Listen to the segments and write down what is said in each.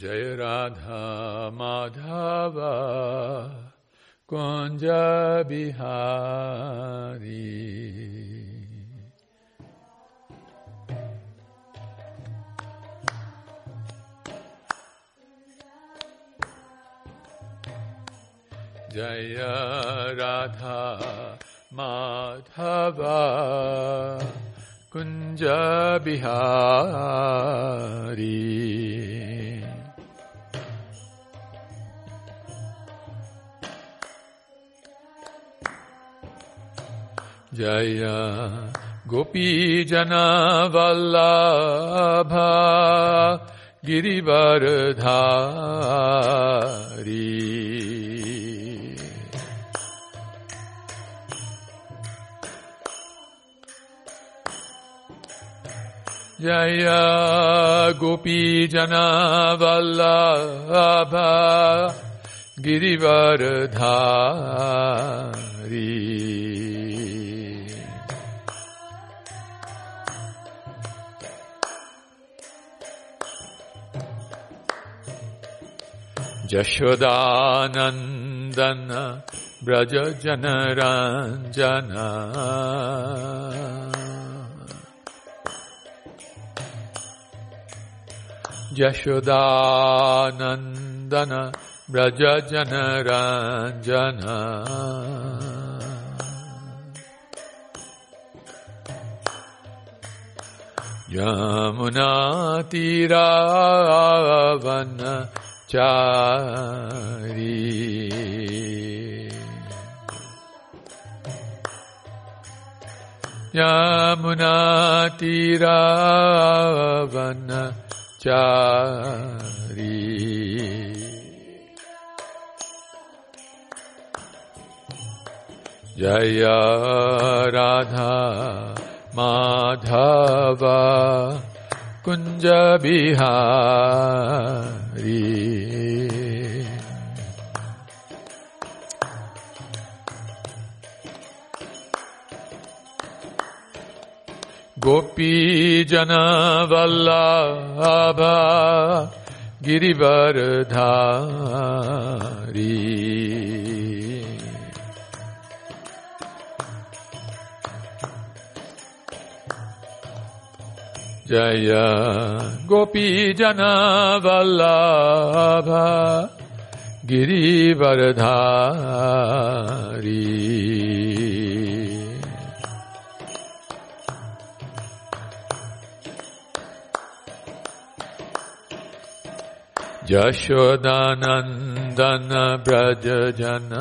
जय राधा माधव कुञ्ज बिहारी जय राधा माधव कुञ्ज बिहारी जय गोपीजनवल्लभ गिरिवरधारी जय गोपीजनवल्लभ गिरिवरधारी यशोदानन्दन व्रज जनरञ्जन यशोदानन्दन व्रजनरञ्जन यमुनातिरावन् چاری یامنا تیرا ون چاری جیا رادھا مادھوا کنج بہار ہری گوپی جن ولابا گریور دھاری جی گوپی جنا ولابھا گری بردھاری یشودانندن برج جن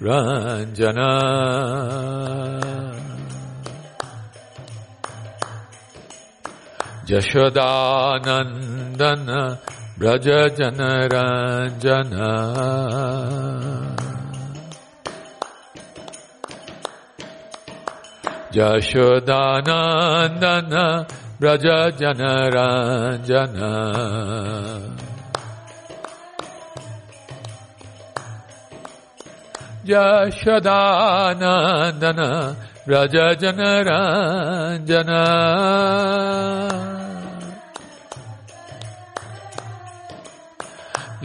رنجنا यशोदानन्दन व्रज जन रञ्जन यशोदानन्दन व्रज जन रञ्जन Yashodanandan Vraj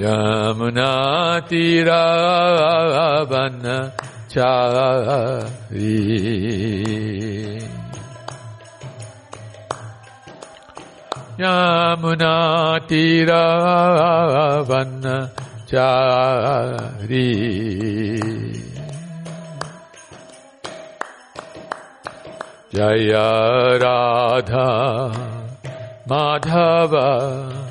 Yamuna Tiravana Chari. Yamuna Tiravana Chari. Jaya Radha Madhava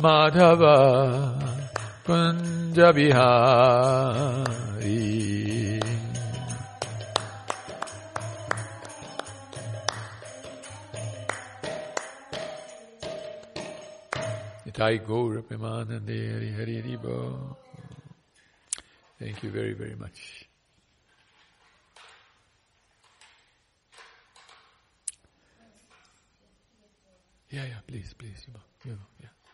Madhav Kunj Bihari Nitai Gaur Premanande Hari Hari Ribo. Thank you very, very much. Yeah, yeah, please, please, you know, you know, yeah.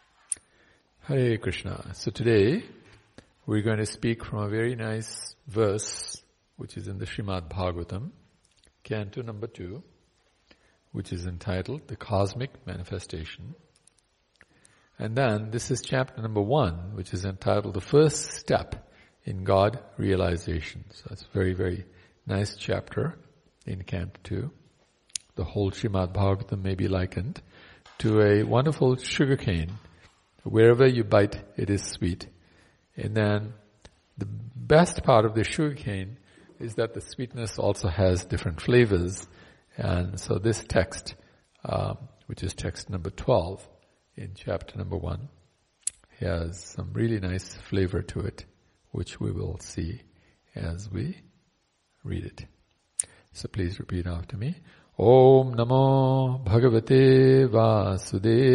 Hare Krishna. So today we're going to speak from a very nice verse which is in the Srimad Bhagavatam, canto number two, which is entitled The Cosmic Manifestation. And then this is chapter number one, which is entitled The First Step in God Realization. So that's a very, very nice chapter in canto two. The whole Srimad Bhagavatam may be likened to a wonderful sugar cane. Wherever you bite, it is sweet. And then the best part of the sugarcane is that the sweetness also has different flavors. And so this text, um, which is text number 12 in chapter number 1, has some really nice flavor to it, which we will see as we read it. So please repeat after me. Om Namo Bhagavate Vasudevaya.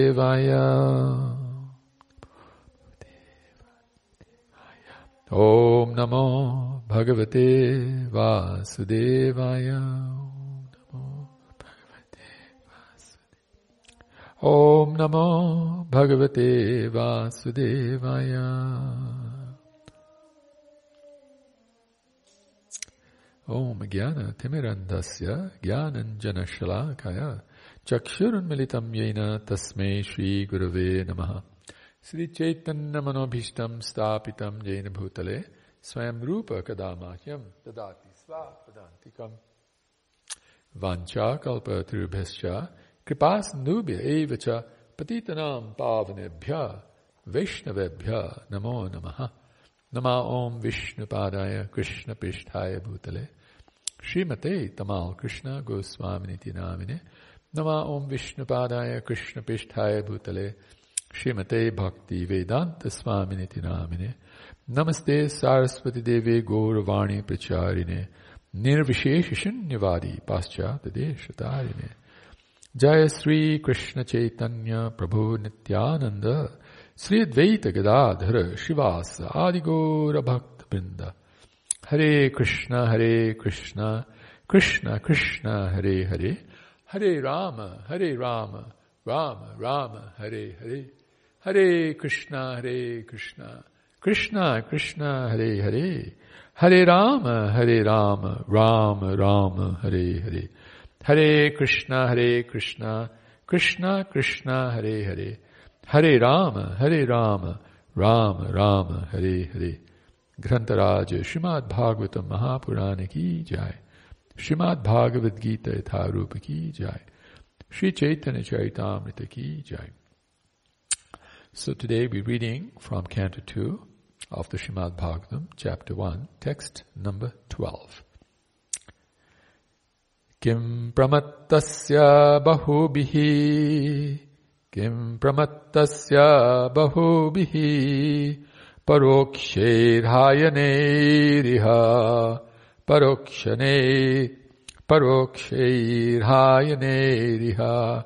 ॐ नमो भगवते वासुदेवाय ॐ नमो भगवते वासुदेवाय ॐ ज्ञान तिमिरन्धस्य ज्ञानञ्जनशलाकय चक्षुरुन्मिलितं येन तस्मै श्रीगुरवे नमः سیری چمن استعمال کم دھیما کپتند پتی پا و نمو نم نم وشپل گوسنی نام ادا کروتے श्रीमते भक्ति वेदांत स्वामिनिति नामिने नमस्ते सारस्वती देवे गौरवाणी प्रचारिणे निर्विशेष शून्यवादी पाश्चात देश तारिणे जय श्री कृष्ण चैतन्य प्रभु नित्यानंद श्री द्वैत गदाधर शिवास आदि गौर भक्त वृंद हरे कृष्ण हरे कृष्ण कृष्ण कृष्ण हरे हरे हरे राम हरे राम राम राम हरे हरे ہرے کرشنا ہرے کرشنا کرشنا کرشنا، ہرے ہرے ہرے رام ہرے رام رام رام، ہرے ہرے ہرے کرشنا ہرے کرشنا کرشنا کرشنا، ہرے ہرے ہرے رام ہرے رام رام رام، ہرے ہرے گرنتراج شریماد بھاگوت مہاپران کی جائے شریماد بھاگوت گیت یتھاروپ کی جائے، شری چیتن چیتامت کی جائے۔ So today we're reading from Canto 2 of the Shrimad Bhagavatam, Chapter 1, text number 12. Kim pramattasya bahubihi. Kim pramattasya bahubihi. Parokshairhayaneriha Parokshane Parokshairhayaneriha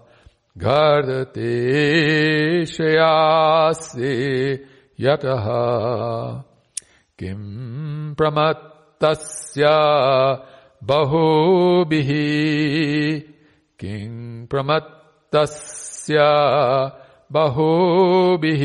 शयासे यतः किं प्रमत्तस्य बहुभिः किं प्रमत्तस्य बहुभिः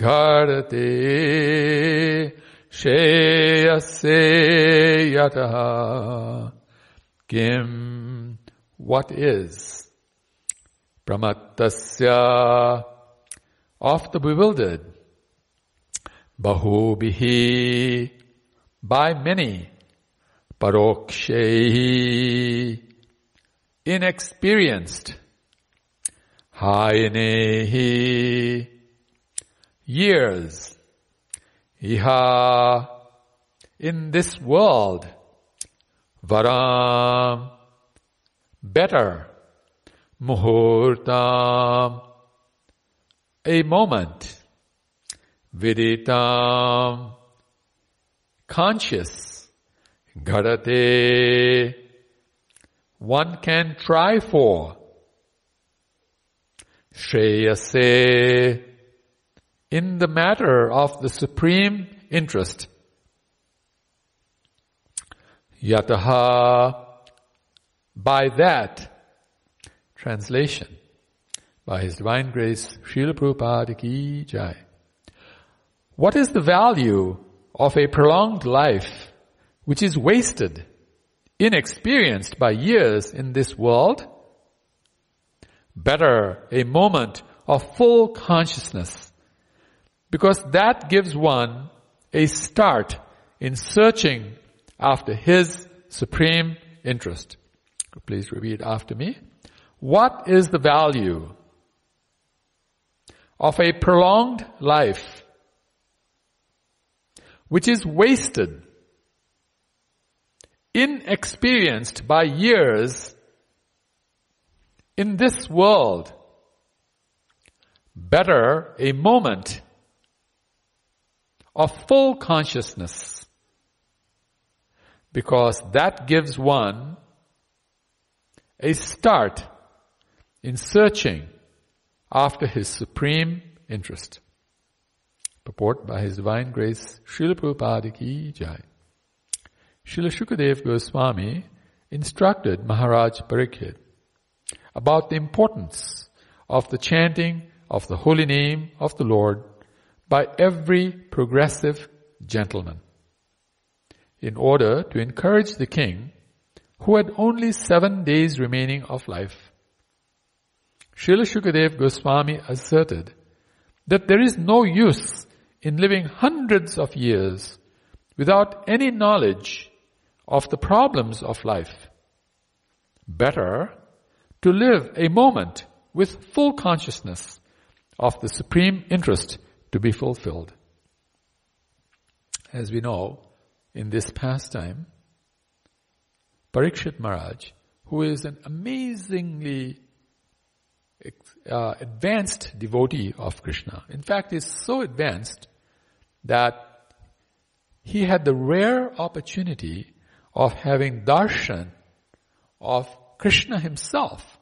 Gardate Sheyase Yataha. Kim What is pramattasya? Of the bewildered. Bahubihi by many Parokshehi inexperienced Hainehi years iha in this world varam better. Muhurtam, a moment. Viditam, conscious. Garate, one can try for. Shreyase, in the matter of the supreme interest. Yataha, by that translation, by His Divine Grace, Srila Prabhupada Ki Jai. What is the value of a prolonged life which is wasted, inexperienced by years in this world? Better a moment of full consciousness because that gives one a start in searching after His supreme interest. Please repeat after me. What is the value of a prolonged life which is wasted, inexperienced by years in this world? Better a moment of full consciousness because that gives one a start in searching after His supreme interest. Purport by His Divine Grace, Srila Prabhupada Ki Jai. Srila Shukadev Goswami instructed Maharaj Parikshit about the importance of the chanting of the holy name of the Lord by every progressive gentleman in order to encourage the king who had only seven days remaining of life. Srila Shukadev Goswami asserted that there is no use in living hundreds of years without any knowledge of the problems of life. Better to live a moment with full consciousness of the supreme interest to be fulfilled. As we know, in this pastime, Parikshit Maharaj, who is an amazingly uh, advanced devotee of Krishna. In fact, is so advanced that he had the rare opportunity of having darshan of Krishna himself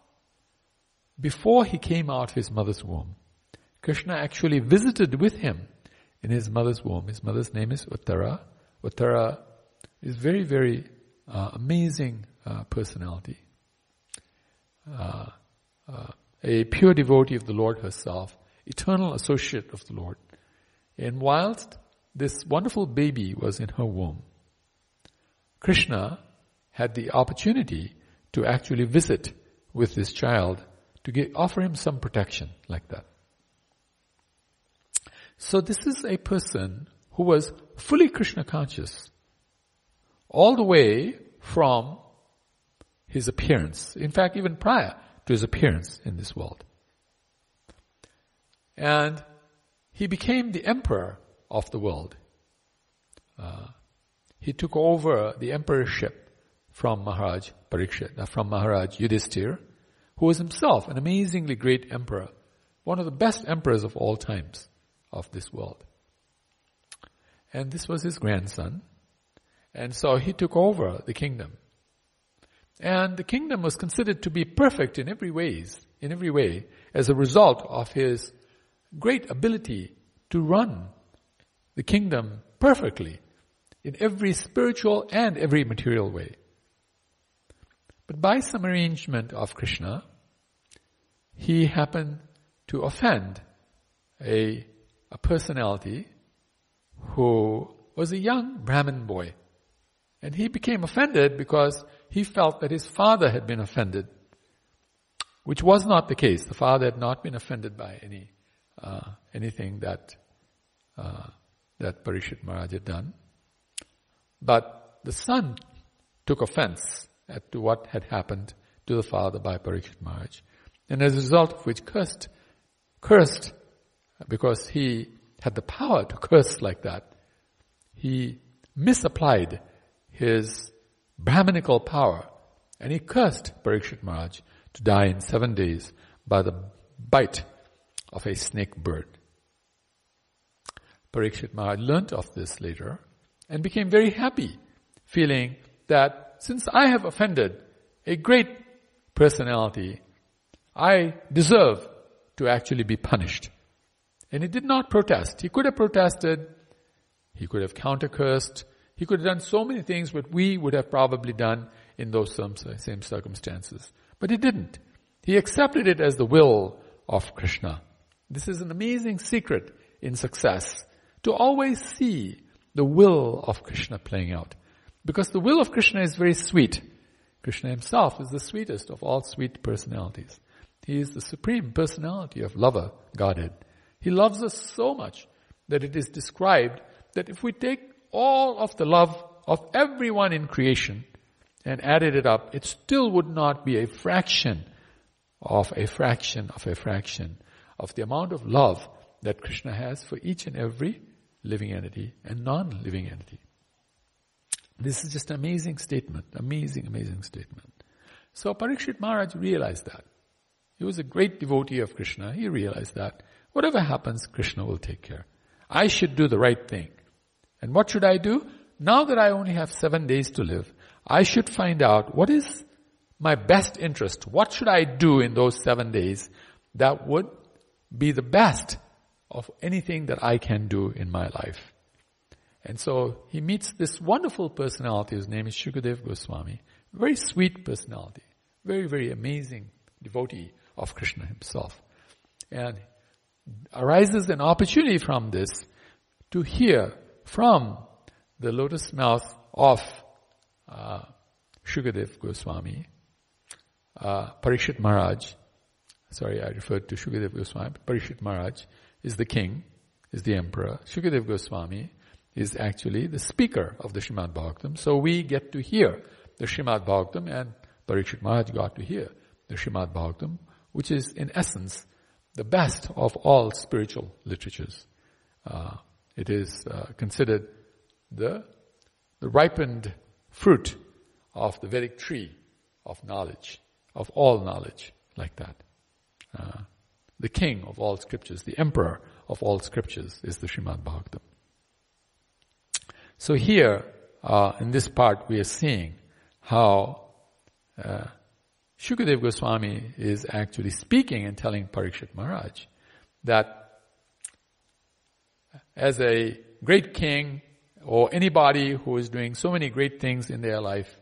before he came out of his mother's womb. Krishna actually visited with him in his mother's womb. His mother's name is Uttara. Uttara is very, very uh, amazing uh, personality. Uh, uh, a pure devotee of the Lord herself, eternal associate of the Lord. And whilst this wonderful baby was in her womb, Krishna had the opportunity to actually visit with this child to get, offer him some protection like that. So this is a person who was fully Krishna conscious all the way from his appearance. In fact, even prior to his appearance in this world. And he became the emperor of the world. Uh, he took over the emperorship from Maharaj Parikshit, uh, from Maharaj Yudhisthira, who was himself an amazingly great emperor, one of the best emperors of all times of this world. And this was his grandson. And so he took over the kingdom. And the kingdom was considered to be perfect in every ways, in every way, as a result of his great ability to run the kingdom perfectly in every spiritual and every material way. But by some arrangement of Krishna, he happened to offend a, a personality who was a young Brahmin boy. And he became offended because he felt that his father had been offended, which was not the case. The father had not been offended by any uh, anything that uh, that Parikshit Maharaj had done. But the son took offense at to what had happened to the father by Parikshit Maharaj. And as a result of which cursed, cursed because he had the power to curse like that, he misapplied his Brahminical power and he cursed Parikshit Maharaj to die in seven days by the bite of a snake bird. Parikshit Maharaj learnt of this later and became very happy, feeling that since I have offended a great personality, I deserve to actually be punished. And he did not protest. He could have protested, he could have counter-cursed, he could have done so many things what we would have probably done in those same circumstances. But he didn't. He accepted it as the will of Krishna. This is an amazing secret in success to always see the will of Krishna playing out. Because the will of Krishna is very sweet. Krishna himself is the sweetest of all sweet personalities. He is the supreme personality of lover, Godhead. He loves us so much that it is described that if we take all of the love of everyone in creation and added it up, it still would not be a fraction of a fraction of a fraction of the amount of love that Krishna has for each and every living entity and non-living entity. This is just an amazing statement, amazing, amazing statement. So Parikshit Maharaj realized that. He was a great devotee of Krishna. He realized that whatever happens, Krishna will take care. I should do the right thing. And what should I do? Now that I only have seven days to live, I should find out what is my best interest. What should I do in those seven days that would be the best of anything that I can do in my life. And so he meets this wonderful personality whose name is Shukadev Goswami. Very sweet personality. Very, very amazing devotee of Krishna himself. And arises an opportunity from this to hear from the lotus mouth of uh, Goswami, uh, Parikshit Maharaj, sorry, I referred to Shukadev Goswami, Parikshit Maharaj is the king, is the emperor. Shukadev Goswami is actually the speaker of the Shrimad Bhagavatam. So we get to hear the Shrimad Bhagavatam and Parikshit Maharaj got to hear the Shrimad Bhagavatam, which is in essence the best of all spiritual literatures. Uh, it is uh, considered the, the ripened fruit of the Vedic tree of knowledge, of all knowledge, like that. Uh, the king of all scriptures, the emperor of all scriptures is the Srimad Bhagavatam. So here, uh, in this part, we are seeing how uh, Shukadev Goswami is actually speaking and telling Parikshit Maharaj that as a great king or anybody who is doing so many great things in their life,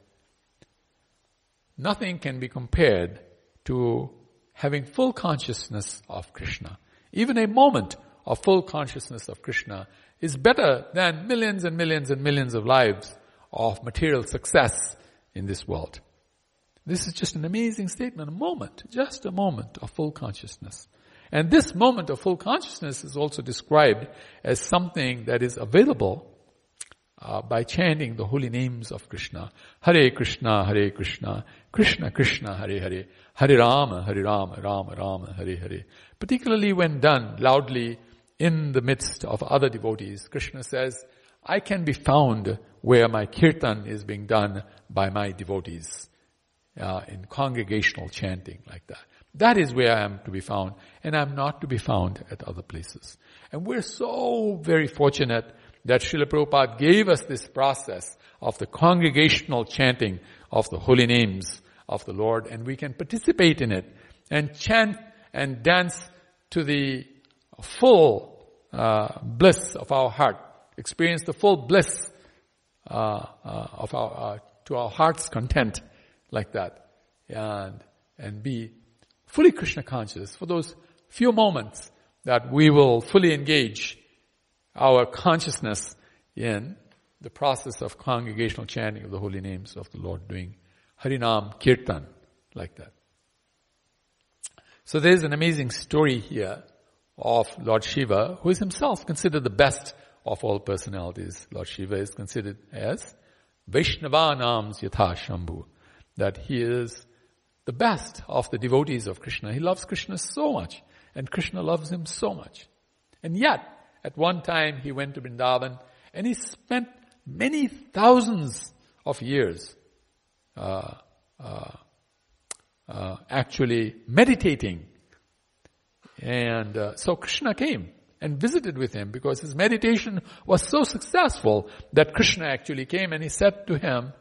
nothing can be compared to having full consciousness of Krishna. Even a moment of full consciousness of Krishna is better than millions and millions and millions of lives of material success in this world. This is just an amazing statement, a moment, just a moment of full consciousness. And this moment of full consciousness is also described as something that is available uh, by chanting the holy names of Krishna. Hare Krishna, Hare Krishna, Krishna Krishna, Hare Hare, Hare Rama, Hare Rama, Rama Rama, Hare Hare. Particularly when done loudly in the midst of other devotees, Krishna says, I can be found where my kirtan is being done by my devotees uh, in congregational chanting like that. That is where I am to be found, and I'm not to be found at other places. And we're so very fortunate that Srila Prabhupada gave us this process of the congregational chanting of the holy names of the Lord, and we can participate in it and chant and dance to the full uh, bliss of our heart, experience the full bliss uh, uh, of our uh, to our heart's content, like that, and and be fully Krishna conscious for those few moments that we will fully engage our consciousness in the process of congregational chanting of the holy names of the Lord, doing Harinam Kirtan, like that. So there's an amazing story here of Lord Shiva, who is himself considered the best of all personalities. Lord Shiva is considered as Vaishnavanams Yatha Shambhu, that he is the best of the devotees of Krishna. He loves Krishna so much, and Krishna loves him so much. And yet, at one time he went to Vrindavan, and he spent many thousands of years uh, uh, uh, actually meditating. And uh, so Krishna came and visited with him because his meditation was so successful that Krishna actually came and he said to him,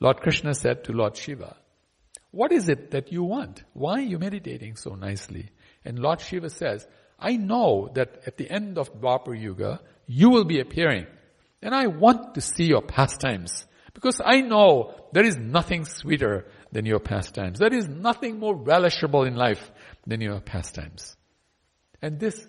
Lord Krishna said to Lord Shiva, what is it that you want? Why are you meditating so nicely? And Lord Shiva says, I know that at the end of Dwapar Yuga, you will be appearing. And I want to see your pastimes. Because I know there is nothing sweeter than your pastimes. There is nothing more relishable in life than your pastimes. And this,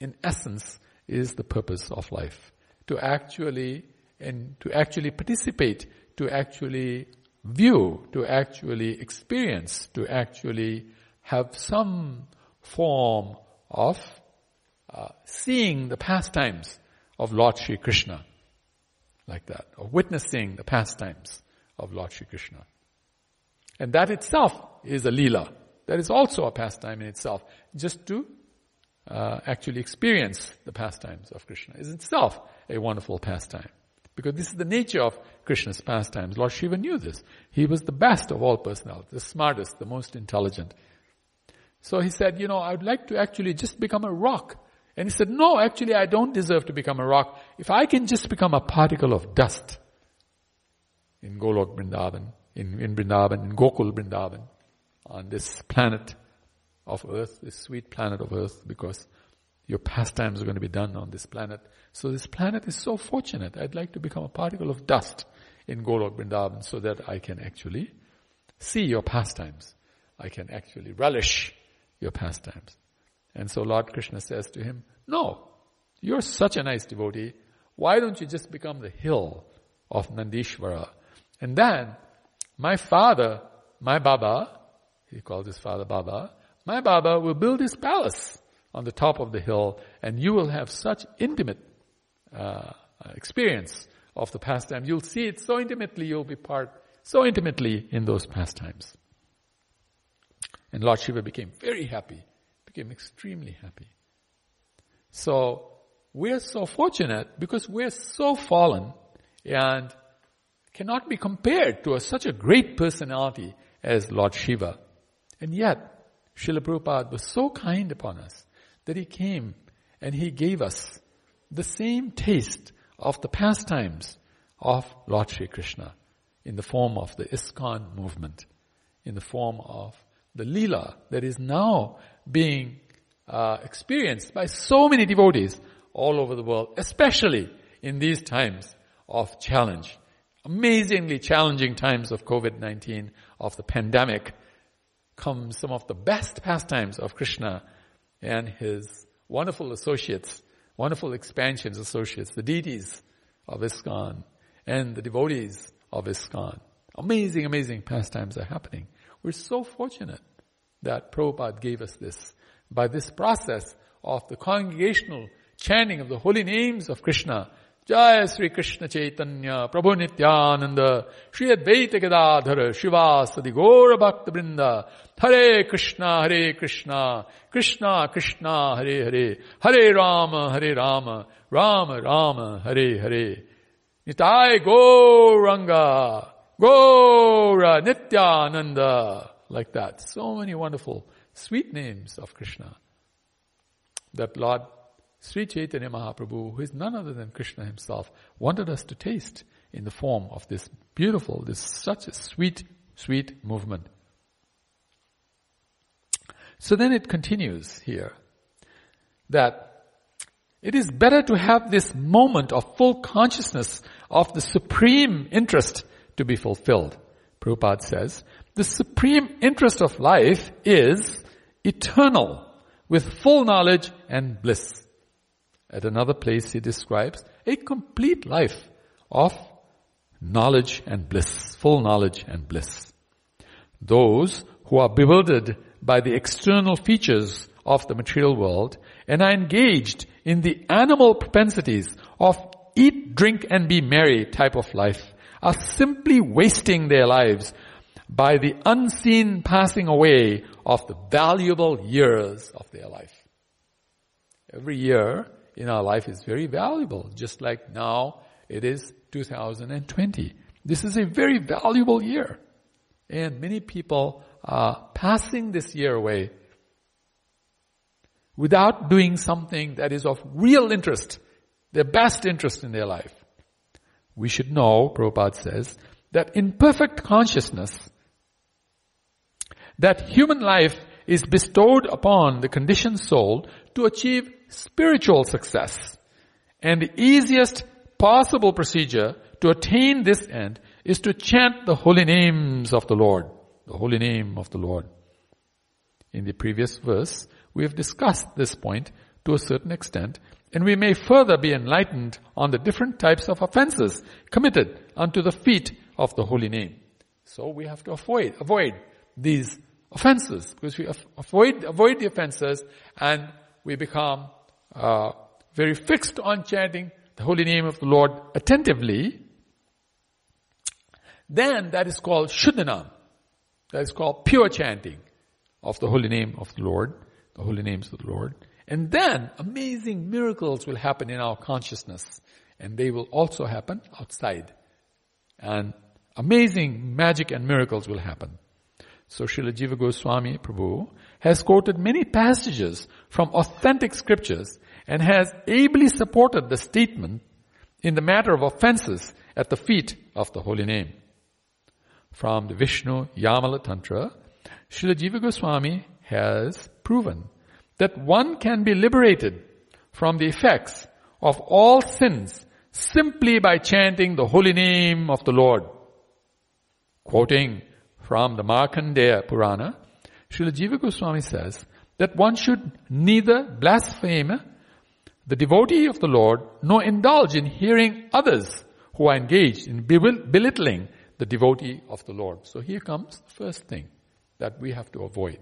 in essence, is the purpose of life. To actually, and to actually participate, to actually view, to actually experience, to actually have some form of uh, seeing the pastimes of Lord Sri Krishna, like that, or witnessing the pastimes of Lord Sri Krishna. And that itself is a lila. That is also a pastime in itself. Just to uh, actually experience the pastimes of Krishna is itself a wonderful pastime. Because this is the nature of Krishna's pastimes. Lord Shiva knew this. He was the best of all personalities, the smartest, the most intelligent. So he said, you know, I would like to actually just become a rock. And he said, no, actually I don't deserve to become a rock. If I can just become a particle of dust in Golok Vrindavan, in, in Vrindavan, in Gokul Vrindavan, on this planet of earth, this sweet planet of earth, because your pastimes are going to be done on this planet. So this planet is so fortunate. I'd like to become a particle of dust in Golok Vrindavan so that I can actually see your pastimes. I can actually relish your pastimes. And so Lord Krishna says to him, no, you're such a nice devotee. Why don't you just become the hill of Nandishvara? And then my father, my Baba, he called his father Baba, my Baba will build his palace on the top of the hill and you will have such intimate uh, experience of the pastime. You'll see it so intimately, you'll be part so intimately in those pastimes. And Lord Shiva became very happy, became extremely happy. So, we're so fortunate because we're so fallen and cannot be compared to a, such a great personality as Lord Shiva. And yet, Srila Prabhupada was so kind upon us that he came and he gave us the same taste of the pastimes of Lord Sri Krishna in the form of the ISKCON movement, in the form of the lila that is now being uh, experienced by so many devotees all over the world, especially in these times of challenge. Amazingly challenging times of COVID-19, of the pandemic, come some of the best pastimes of Krishna and his wonderful associates, wonderful expansions associates, the deities of ISKCON and the devotees of ISKCON. Amazing, amazing pastimes are happening. We're so fortunate that Prabhupada gave us this. By this process of the congregational chanting of the holy names of Krishna, Jai Sri Krishna Chaitanya, Prabhu Nityananda, Sri Advaita Gadadhara, Srivasadi Gaura Bhakta Brinda, Hare Krishna, Hare Krishna, Krishna Krishna, Hare Hare, Hare Rama, Hare Rama, Rama Rama, Hare Hare. Nitai Gauranga, Gaura Nityananda, like that. So many wonderful, sweet names of Krishna. That Lord Sri Chaitanya Mahaprabhu, who is none other than Krishna himself, wanted us to taste in the form of this beautiful, this such a sweet, sweet movement. So then it continues here that it is better to have this moment of full consciousness of the supreme interest to be fulfilled. Prabhupada says, the supreme interest of life is eternal with full knowledge and bliss. At another place he describes a complete life of knowledge and bliss, full knowledge and bliss. Those who are bewildered by the external features of the material world and are engaged in the animal propensities of eat, drink and be merry type of life are simply wasting their lives by the unseen passing away of the valuable years of their life. Every year in our life is very valuable, just like now it is 2020. This is a very valuable year. And many people are passing this year away without doing something that is of real interest, their best interest in their life. We should know, Prabhupada says, that in perfect consciousness, that human life is bestowed upon the conditioned soul to achieve spiritual success. And the easiest possible procedure to attain this end is to chant the holy names of the Lord. The holy name of the Lord. In the previous verse, we have discussed this point to a certain extent, and we may further be enlightened on the different types of offenses committed unto the feet of the holy name. So we have to avoid, avoid these offenses, because we avoid, avoid the offenses and we become uh, very fixed on chanting the holy name of the Lord attentively, then that is called Shuddhanam. That is called pure chanting of the holy name of the Lord, the holy names of the Lord. And then amazing miracles will happen in our consciousness. And they will also happen outside. And amazing magic and miracles will happen. So Srila Jiva Goswami Prabhu has quoted many passages from authentic scriptures and has ably supported the statement in the matter of offenses at the feet of the holy name. From the Vishnu Yamala Tantra, Srila Jiva Goswami has proven that one can be liberated from the effects of all sins simply by chanting the holy name of the Lord. Quoting from the Markandeya Purana, Srila Jiva Goswami says that one should neither blaspheme the devotee of the Lord, nor indulge in hearing others who are engaged in belittling the devotee of the Lord. So here comes the first thing that we have to avoid.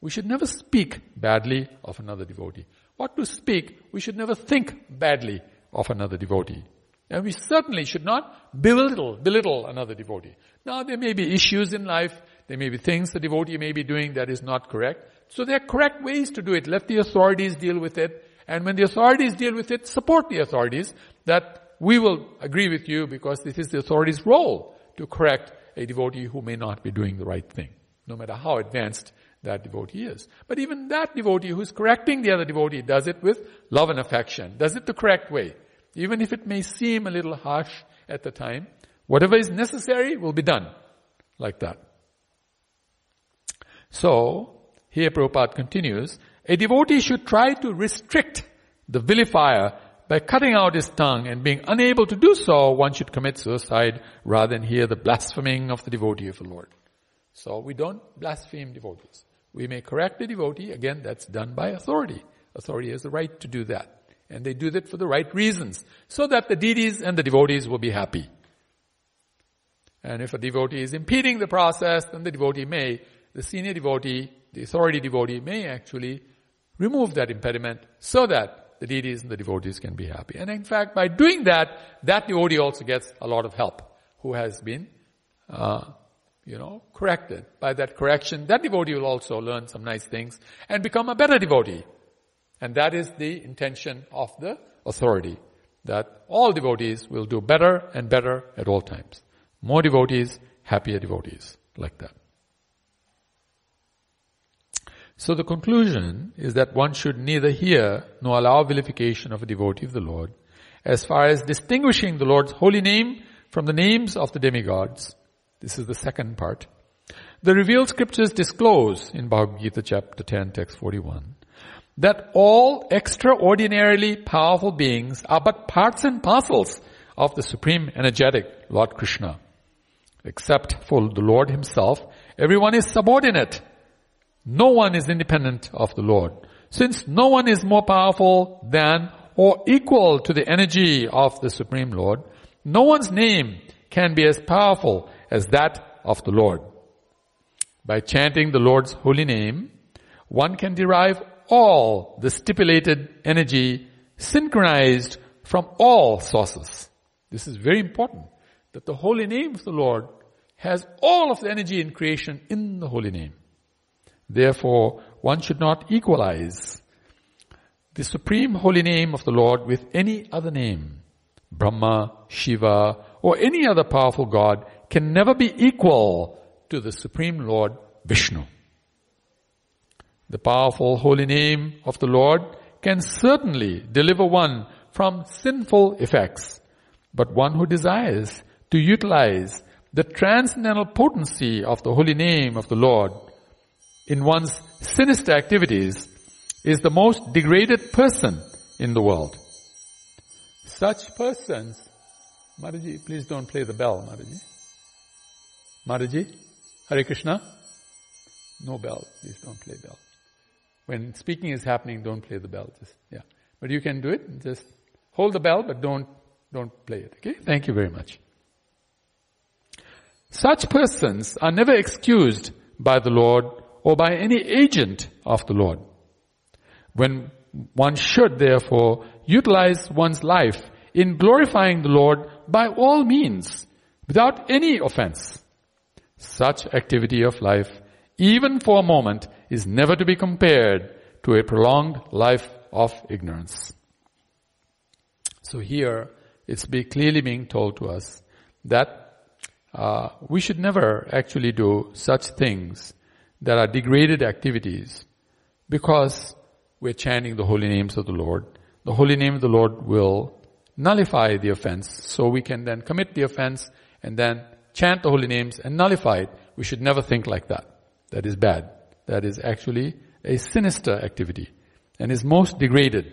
We should never speak badly of another devotee. What to speak, we should never think badly of another devotee. And we certainly should not belittle, belittle another devotee. Now there may be issues in life, there may be things the devotee may be doing that is not correct. So there are correct ways to do it. Let the authorities deal with it. And when the authorities deal with it, support the authorities that we will agree with you because this is the authorities' role to correct a devotee who may not be doing the right thing, no matter how advanced that devotee is. But even that devotee who's correcting the other devotee does it with love and affection, does it the correct way. Even if it may seem a little harsh at the time, whatever is necessary will be done like that. So, here Prabhupada continues, a devotee should try to restrict the vilifier by cutting out his tongue and being unable to do so, one should commit suicide rather than hear the blaspheming of the devotee of the Lord. So we don't blaspheme devotees. We may correct the devotee, again, that's done by authority. Authority has the right to do that. And they do that for the right reasons, so that the deities and the devotees will be happy. And if a devotee is impeding the process, then the devotee may, the senior devotee, the authority devotee may actually remove that impediment so that the deities and the devotees can be happy. And in fact, by doing that, that devotee also gets a lot of help who has been, uh, you know, corrected. By that correction, that devotee will also learn some nice things and become a better devotee. And that is the intention of the authority. that all devotees will do better and better at all times. More devotees, happier devotees, like that. So the conclusion is that one should neither hear nor allow vilification of a devotee of the Lord as far as distinguishing the Lord's holy name from the names of the demigods. This is the second part. The revealed scriptures disclose in Bhagavad Gita chapter 10 text 41 that all extraordinarily powerful beings are but parts and parcels of the supreme energetic Lord Krishna. Except for the Lord himself, everyone is subordinate no one is independent of the Lord. Since no one is more powerful than or equal to the energy of the Supreme Lord, no one's name can be as powerful as that of the Lord. By chanting the Lord's holy name, one can derive all the stipulated energy synchronized from all sources. This is very important that the holy name of the Lord has all of the energy in creation in the holy name. Therefore, one should not equalize the supreme holy name of the Lord with any other name. Brahma, Shiva, or any other powerful God can never be equal to the supreme Lord Vishnu. The powerful holy name of the Lord can certainly deliver one from sinful effects, but one who desires to utilize the transcendental potency of the holy name of the Lord in one's sinister activities is the most degraded person in the world. Such persons, Mataji, please don't play the bell, Mataji. Mataji, Hare Krishna. No bell, please don't play bell. When speaking is happening, don't play the bell, just, yeah. But you can do it, just hold the bell, but don't, don't play it, okay? Thank you very much. Such persons are never excused by the Lord or by any agent of the Lord. When one should therefore utilize one's life in glorifying the Lord by all means, without any offense. Such activity of life, even for a moment, is never to be compared to a prolonged life of ignorance. So here, it's be clearly being told to us that uh, we should never actually do such things that are degraded activities because we're chanting the holy names of the Lord. The holy name of the Lord will nullify the offense. So we can then commit the offense and then chant the holy names and nullify it. We should never think like that. That is bad. That is actually a sinister activity and is most degraded.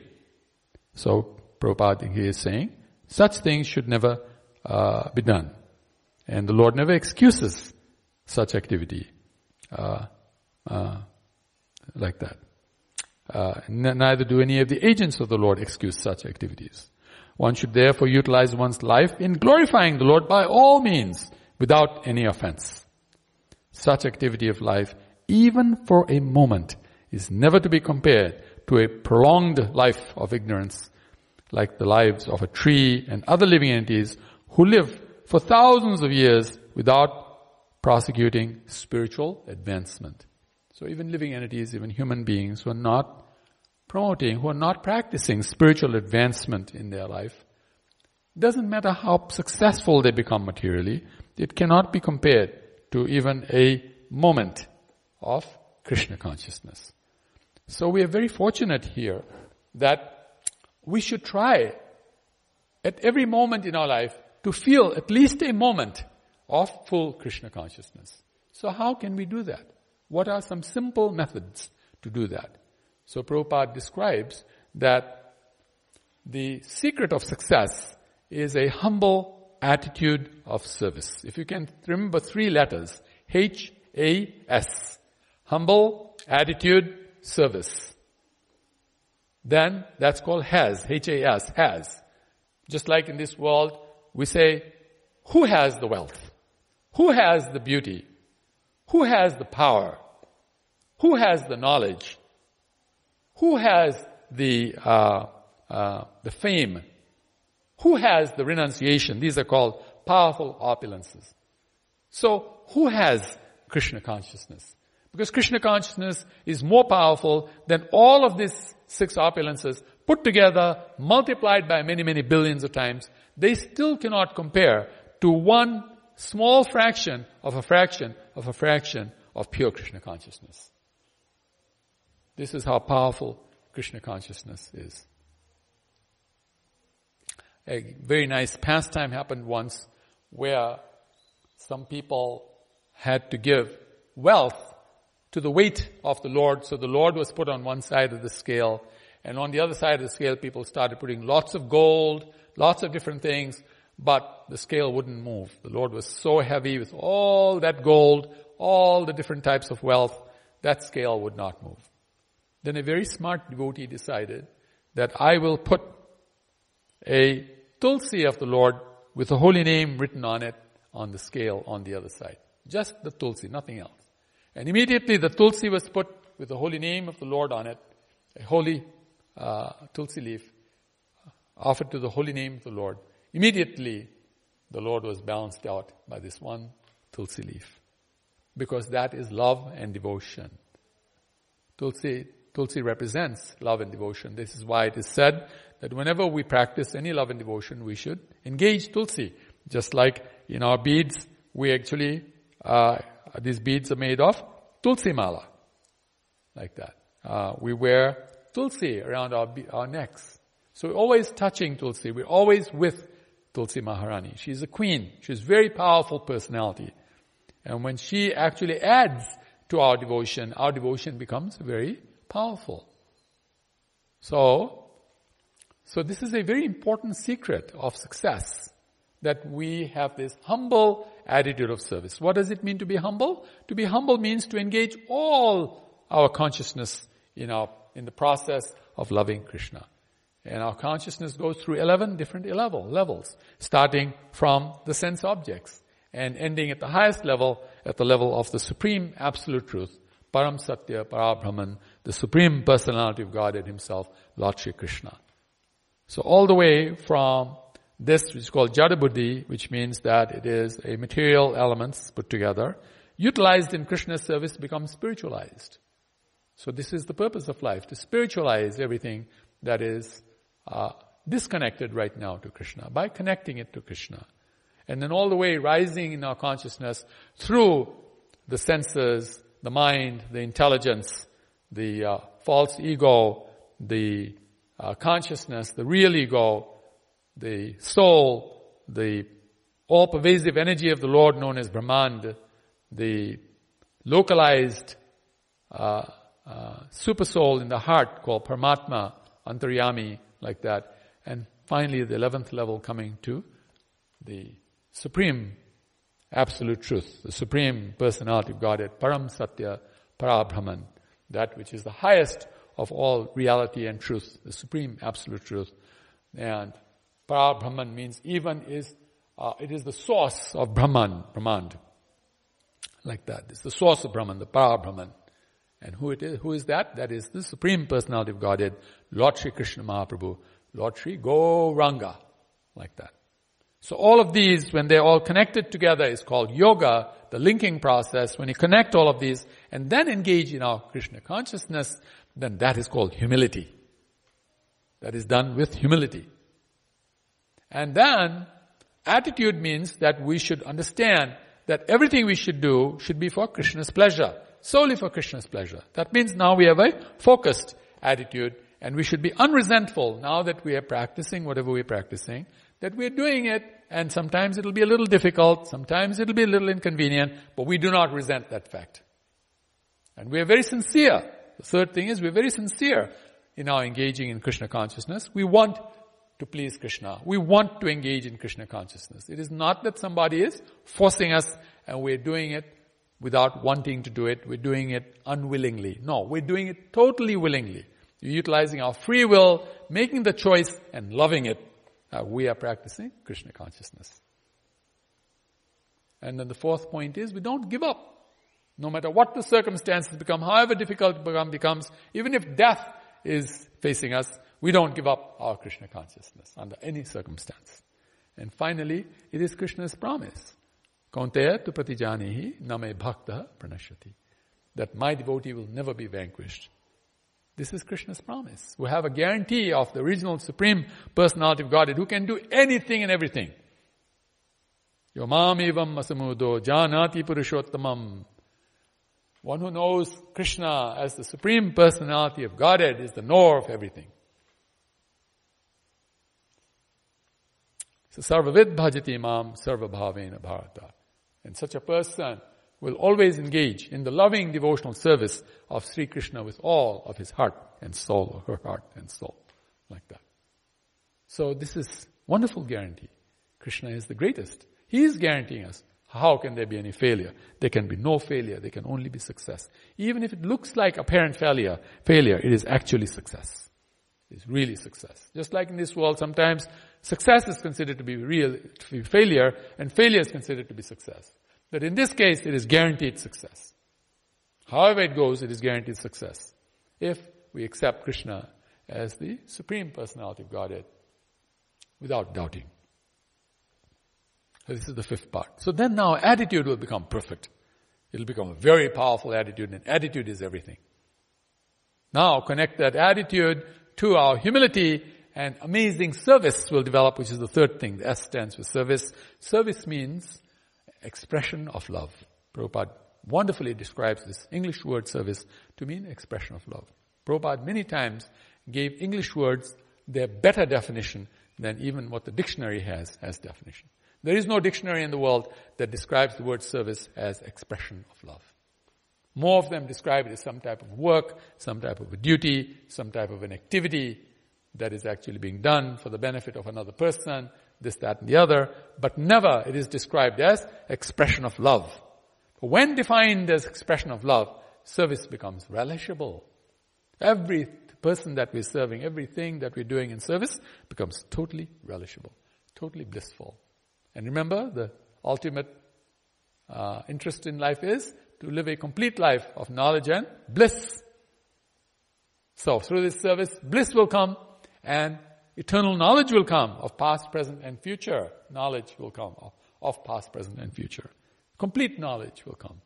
So Prabhupada here is saying, such things should never uh, be done. And the Lord never excuses such activity. Uh, uh, like that. Uh, n- neither do any of the agents of the Lord excuse such activities. One should therefore utilize one's life in glorifying the Lord by all means without any offense. Such activity of life, even for a moment, is never to be compared to a prolonged life of ignorance like the lives of a tree and other living entities who live for thousands of years without prosecuting spiritual advancement. So even living entities, even human beings who are not promoting, who are not practicing spiritual advancement in their life, doesn't matter how successful they become materially, it cannot be compared to even a moment of Krishna consciousness. So we are very fortunate here that we should try at every moment in our life to feel at least a moment of full Krishna consciousness. So how can we do that? What are some simple methods to do that? So Prabhupada describes that the secret of success is a humble attitude of service. If you can remember three letters, H-A-S, humble attitude service. Then that's called has, H-A-S, has. Just like in this world, we say, who has the wealth? Who has the beauty? Who has the power? Who has the knowledge? Who has the, uh, uh, the fame? Who has the renunciation? These are called powerful opulences. So, who has Krishna consciousness? Because Krishna consciousness is more powerful than all of these six opulences put together, multiplied by many, many billions of times, they still cannot compare to one small fraction of a fraction of a fraction of pure Krishna consciousness. This is how powerful Krishna consciousness is. A very nice pastime happened once where some people had to give wealth to the weight of the Lord. So the Lord was put on one side of the scale and on the other side of the scale people started putting lots of gold, lots of different things, but the scale wouldn't move. The Lord was so heavy with all that gold, all the different types of wealth, that scale would not move. Then a very smart devotee decided that I will put a tulsi of the Lord with the holy name written on it on the scale on the other side. Just the tulsi, nothing else. And immediately the tulsi was put with the holy name of the Lord on it, a holy uh, tulsi leaf offered to the holy name of the Lord. Immediately the Lord was balanced out by this one tulsi leaf. Because that is love and devotion. Tulsi, tulsi represents love and devotion. This is why it is said that whenever we practice any love and devotion, we should engage tulsi. Just like in our beads, we actually, uh, these beads are made of tulsi mala. Like that. Uh, we wear tulsi around our, our necks. So we're always touching tulsi. We're always with Tulsi Maharani. She's a queen. She's a very powerful personality. And when she actually adds to our devotion, our devotion becomes very powerful. So, so this is a very important secret of success that we have this humble attitude of service. What does it mean to be humble? To be humble means to engage all our consciousness in our, in the process of loving Krishna. And our consciousness goes through 11 different level, levels, starting from the sense objects and ending at the highest level, at the level of the supreme absolute truth, Param Satya, Parabrahman, the supreme personality of God Godhead himself, Lord Shri Krishna. So all the way from this, is called Jada which means that it is a material elements put together, utilized in Krishna's service becomes spiritualized. So this is the purpose of life, to spiritualize everything that is uh, disconnected right now to Krishna, by connecting it to Krishna. And then all the way rising in our consciousness through the senses, the mind, the intelligence, the uh, false ego, the uh, consciousness, the real ego, the soul, the all-pervasive energy of the Lord known as Brahman, the localized uh, uh, super soul in the heart called Paramatma, Antaryami, like that. And finally, the eleventh level coming to the supreme absolute truth, the supreme personality of Godhead, Param Satya, Parabrahman, that which is the highest of all reality and truth, the supreme absolute truth. And Para Brahman means even is, uh, it is the source of Brahman, Brahman. Like that. It's the source of Brahman, the Para Brahman. And who it is, who is that? That is the Supreme Personality of Godhead, Lord Sri Krishna Mahaprabhu, Lord Sri Gauranga. Like that. So all of these, when they're all connected together, is called yoga, the linking process. When you connect all of these and then engage in our Krishna consciousness, then that is called humility. That is done with humility. And then, attitude means that we should understand that everything we should do should be for Krishna's pleasure. Solely for Krishna's pleasure. That means now we have a focused attitude and we should be unresentful now that we are practicing whatever we're practicing, that we're doing it and sometimes it'll be a little difficult, sometimes it'll be a little inconvenient, but we do not resent that fact. And we are very sincere the third thing is we're very sincere in our engaging in Krishna consciousness. We want to please Krishna. We want to engage in Krishna consciousness. It is not that somebody is forcing us and we're doing it without wanting to do it. We're doing it unwillingly. No, we're doing it totally willingly. We're utilizing our free will, making the choice and loving it. Uh, we are practicing Krishna consciousness. And then the fourth point is we don't give up. No matter what the circumstances become, however difficult it become, becomes, even if death is facing us, we don't give up our Krishna consciousness under any circumstance. And finally, it is Krishna's promise. Kaunteya tu pratijanihi name bhakta pranashati. That my devotee will never be vanquished. This is Krishna's promise. We have a guarantee of the original Supreme Personality of Godhead who can do anything and everything. Yomam evam masamudo janati purushottamam. One who knows Krishna as the Supreme Personality of Godhead is the knower of everything. So sarvavid bhajati mam sarvabhavena bharata. And such a person will always engage in the loving devotional service of Sri Krishna with all of his heart and soul, or her heart and soul, like that. So this is wonderful guarantee. Krishna is the greatest. He is guaranteeing us. How can there be any failure? There can be no failure. There can only be success. Even if it looks like apparent failure, failure, it is actually success. It's really success. Just like in this world, sometimes success is considered to be real, to be failure, and failure is considered to be success. But in this case, it is guaranteed success. However it goes, it is guaranteed success. If we accept Krishna as the Supreme Personality of Godhead without doubting. So this is the fifth part. So then now attitude will become perfect. It'll become a very powerful attitude and attitude is everything. Now connect that attitude to our humility and amazing service will develop, which is the third thing. The S stands for service. Service means expression of love. Prabhupada wonderfully describes this English word service to mean expression of love. Prabhupada many times gave English words their better definition than even what the dictionary has as definition. There is no dictionary in the world that describes the word service as expression of love. More of them describe it as some type of work, some type of a duty, some type of an activity that is actually being done for the benefit of another person, this, that, and the other, but never it is described as expression of love. When defined as expression of love, service becomes relishable. Every person that we're serving, everything that we're doing in service becomes totally relishable, totally blissful. And remember, the ultimate uh, interest in life is to live a complete life of knowledge and bliss. So through this service, bliss will come and eternal knowledge will come of past, present, and future. Knowledge will come of, of past, present, and future. Complete knowledge will come.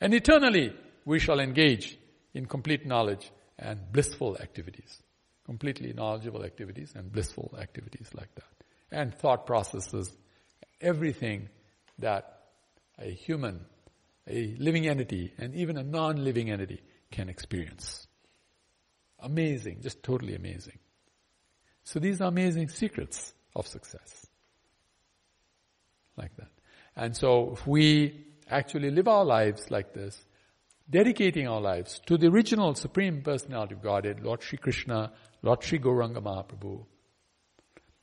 And eternally, we shall engage in complete knowledge and blissful activities. Completely knowledgeable activities and blissful activities like that. And thought processes, everything that a human, a living entity, and even a non-living entity can experience. Amazing, just totally amazing. So these are amazing secrets of success. Like that. And so if we actually live our lives like this, dedicating our lives to the original Supreme Personality of Godhead, Lord Sri Krishna, Lord Sri Gauranga Mahaprabhu,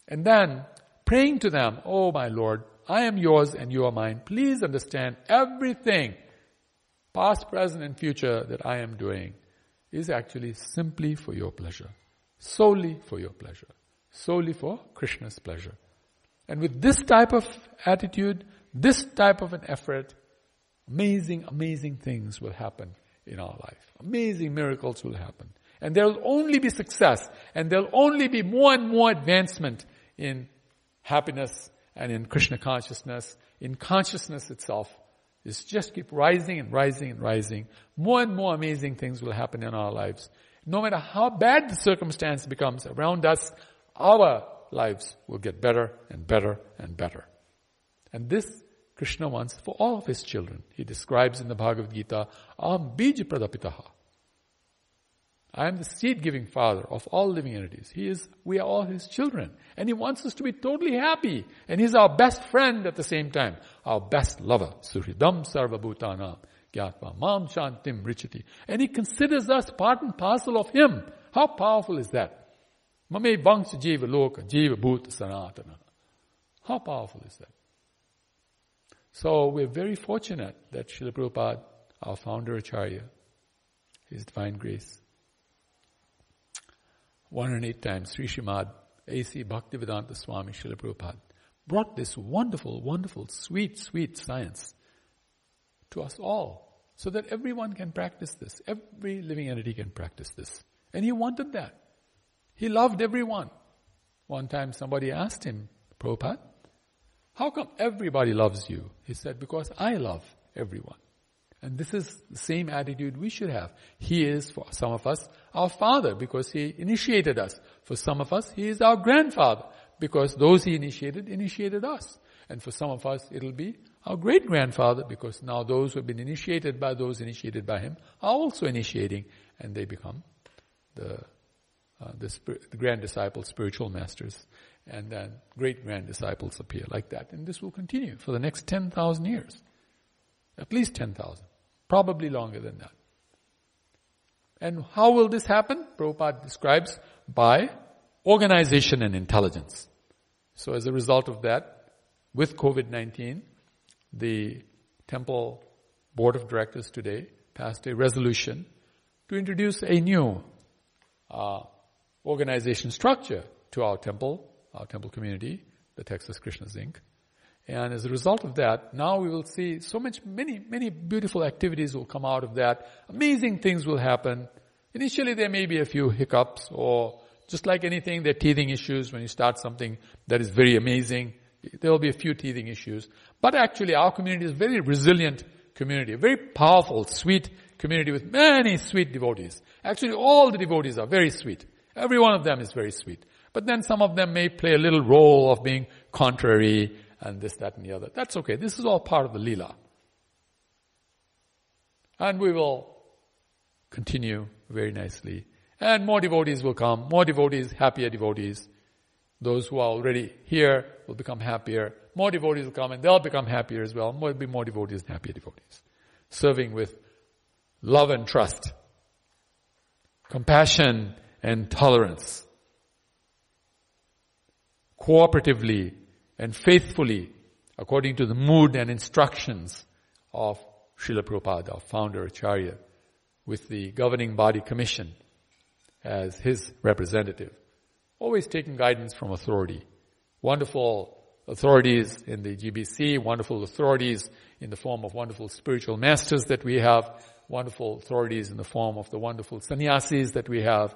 and then praying to them, Oh my Lord, I am yours and you are mine. Please understand everything, past, present, and future that I am doing is actually simply for your pleasure solely for your pleasure, solely for Krishna's pleasure. And with this type of attitude, this type of an effort, amazing, amazing things will happen in our life. Amazing miracles will happen. And there will only be success and there will only be more and more advancement in happiness and in Krishna consciousness, in consciousness itself. It's just keep rising and rising and rising. More and more amazing things will happen in our lives. No matter how bad the circumstance becomes around us, our lives will get better and better and better. And this Krishna wants for all of his children. He describes in the Bhagavad Gita, Aham bij pradapitaha. I am the seed-giving father of all living entities. He is, we are all his children. And he wants us to be totally happy. And he's our best friend at the same time. Our best lover. Suhridam sarvabhutanam. Gyatva Mam Shantim Richati. And he considers us part and parcel of him. How powerful is that? Mame Bangsa Jiva Loka, Jiva Bhuta Sanatana. How powerful is that? So we're very fortunate that Srila Prabhupada, our founder Acharya, His Divine Grace, 108 times Sri Srimad A.C. Bhaktivedanta Swami Srila Prabhupada brought this wonderful, wonderful, sweet, sweet science to us all so that everyone can practice this. Every living entity can practice this. And he wanted that. He loved everyone. One time somebody asked him, Prabhupada, how come everybody loves you? He said, because I love everyone. And this is the same attitude we should have. He is, for some of us, our father because he initiated us. For some of us, he is our grandfather because those he initiated, initiated us. And for some of us, it'll be our great grandfather because now those who have been initiated by those initiated by him are also initiating and they become the, uh, the, the grand disciples, spiritual masters. And then great grand disciples appear like that. And this will continue for the next 10,000 years. At least 10,000. Probably longer than that. And how will this happen? Prabhupada describes by organization and intelligence. So as a result of that, with COVID-19, the temple board of directors today passed a resolution to introduce a new uh, organization structure to our temple, our temple community, the Texas Krishnas Inc. And as a result of that, now we will see so much, many, many beautiful activities will come out of that. Amazing things will happen. Initially there may be a few hiccups or just like anything, there are teething issues when you start something that is very amazing. There will be a few teething issues. But actually our community is a very resilient community, a very powerful, sweet community with many sweet devotees. Actually all the devotees are very sweet. Every one of them is very sweet. But then some of them may play a little role of being contrary and this, that, and the other. That's okay. This is all part of the lila. And we will continue very nicely. And more devotees will come. More devotees, happier devotees. Those who are already here will become happier. More devotees will come and they'll become happier as well. More will be more devotees and happier devotees. Serving with love and trust. Compassion and tolerance. Cooperatively and faithfully according to the mood and instructions of Srila Prabhupada, our founder Acharya, with the governing body commission as his representative. Always taking guidance from authority. Wonderful authorities in the GBC, wonderful authorities in the form of wonderful spiritual masters that we have, wonderful authorities in the form of the wonderful sannyasis that we have,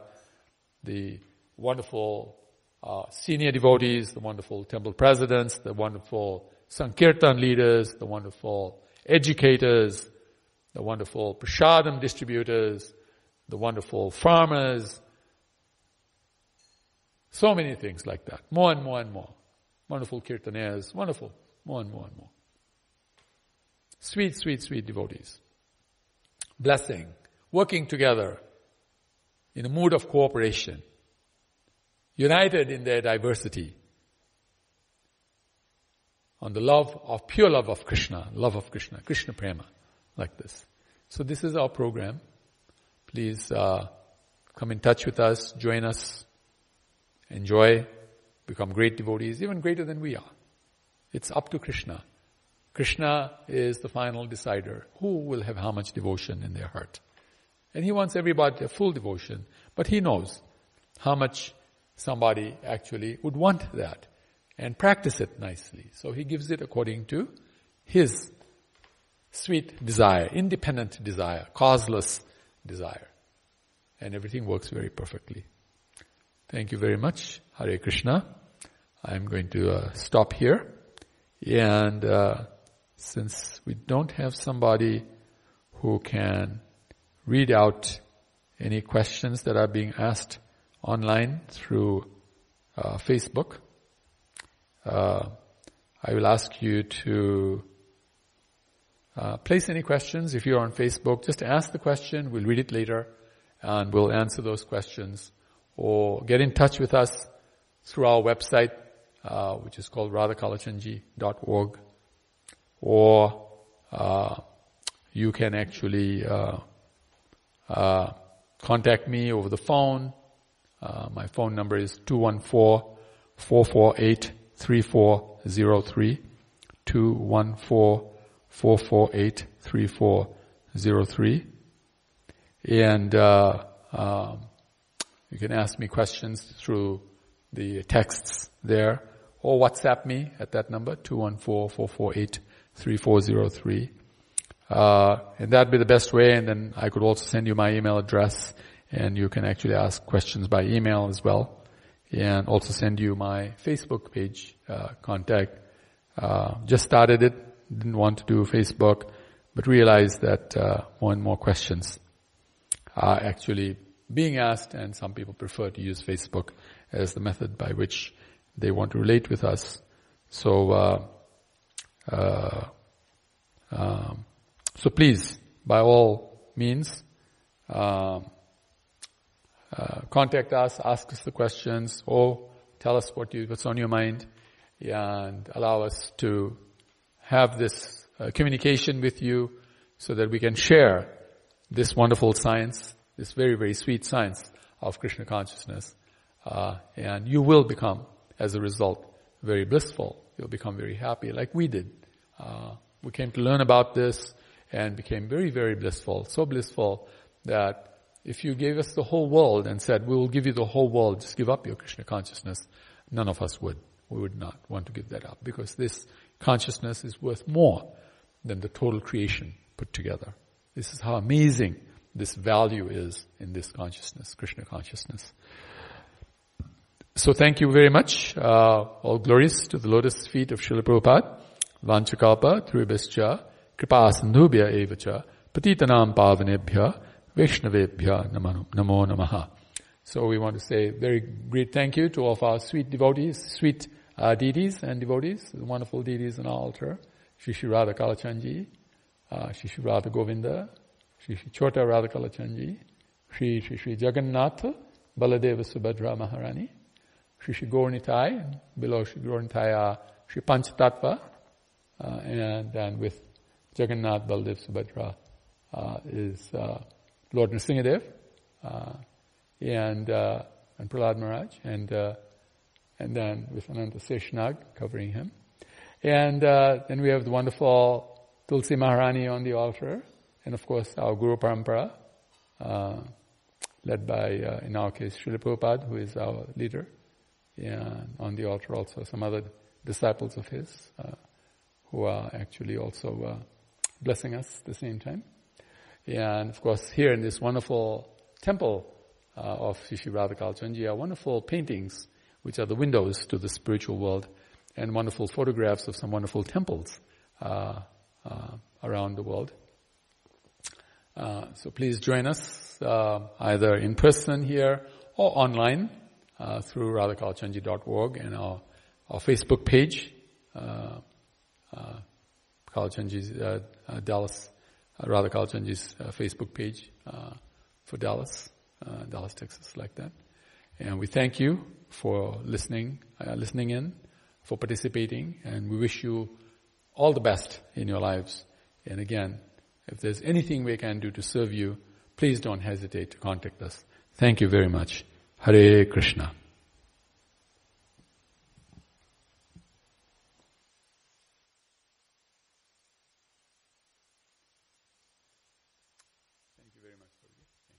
the wonderful uh, senior devotees, the wonderful temple presidents, the wonderful Sankirtan leaders, the wonderful educators, the wonderful prasadam distributors, the wonderful farmers, so many things like that. More and more and more. Wonderful kirtaners, wonderful. More and more and more. Sweet, sweet, sweet devotees. Blessing. Working together in a mood of cooperation united in their diversity on the love of, pure love of Krishna, love of Krishna, Krishna Prema, like this. So this is our program. Please uh, come in touch with us, join us, enjoy, become great devotees, even greater than we are. It's up to Krishna. Krishna is the final decider. Who will have how much devotion in their heart? And he wants everybody a full devotion, but he knows how much somebody actually would want that and practice it nicely. So he gives it according to his sweet desire, independent desire, causeless desire. And everything works very perfectly. Thank you very much. Hare Krishna. I'm going to uh, stop here. And uh, since we don't have somebody who can read out any questions that are being asked online through uh, Facebook. Uh, I will ask you to uh, place any questions. If you're on Facebook, just ask the question. We'll read it later and we'll answer those questions. Or get in touch with us through our website, uh, which is called radhakalachandji.org. Or uh, you can actually uh, contact me over the phone uh, my phone number is 214-448-3403. 214-448-3403. And, uh, um, you can ask me questions through the texts there or WhatsApp me at that number, 214-448-3403. Uh, and that'd be the best way and then I could also send you my email address and you can actually ask questions by email as well and also send you my Facebook page uh, contact. Uh, just started it, didn't want to do Facebook, but realized that uh, more and more questions are actually being asked and some people prefer to use Facebook as the method by which they want to relate with us. So, uh, uh, um, so please, by all means, um, uh, contact us, ask us the questions, or tell us what you, what's on your mind, and allow us to have this uh, communication with you so that we can share this wonderful science, this very, very sweet science of Krishna consciousness. Uh, and you will become, as a result, very blissful. You'll become very happy, like we did. Uh, we came to learn about this and became very, very blissful. So blissful that if you gave us the whole world and said, we will give you the whole world, just give up your Krishna consciousness, none of us would. We would not want to give that up because this consciousness is worth more than the total creation put together. This is how amazing this value is in this consciousness, Krishna consciousness. So thank you very much. Uh, all glories to the lotus feet of Srila Prabhupada. Vanchakalpa, Tribhischa, Kripa Sandhubhya Evacha, Patitanam Pavanebhya, Vaishnavebhya Namo Namaha. So we want to say very great thank you to all of our sweet devotees, sweet uh, deities and devotees, the wonderful deities on our altar. Shri Radha Kalachandji, uh, Shri Radha Govinda, Shri Shri Chota Radha Kalachandji, Shri Shri Shri Jagannath, Baladeva Subhadra Maharani, Shri Shri Gaurnitai, below Shri Gaurnitai are Shri Panchatattva, uh, and then with Jagannath Baladev Subhadra uh, is uh, Lord Nrsingadev, uh, and, uh, and Prahlad Maharaj, and, uh, and then with Ananta Seshnag covering him. And uh, then we have the wonderful Tulsi Maharani on the altar, and of course our Guru Parampara, uh, led by, uh, in our case, Srila Prabhupada, who is our leader, and on the altar also some other disciples of his, uh, who are actually also uh, blessing us at the same time. And of course, here in this wonderful temple uh, of Shishi Radha Kalachandji are wonderful paintings, which are the windows to the spiritual world and wonderful photographs of some wonderful temples uh, around the world. Uh, so please join us uh, either in person here or online uh, through radhakalachandji.org and our, our Facebook page, uh, uh, Kalachandji's, Dallas, Radha Kalachandji's Facebook page for Dallas, Dallas, Texas, like that. And we thank you for listening, listening in for participating and we wish you all the best in your lives. And again, if there's anything we can do to serve you, please don't hesitate to contact us. Thank you very much. Hare Krishna.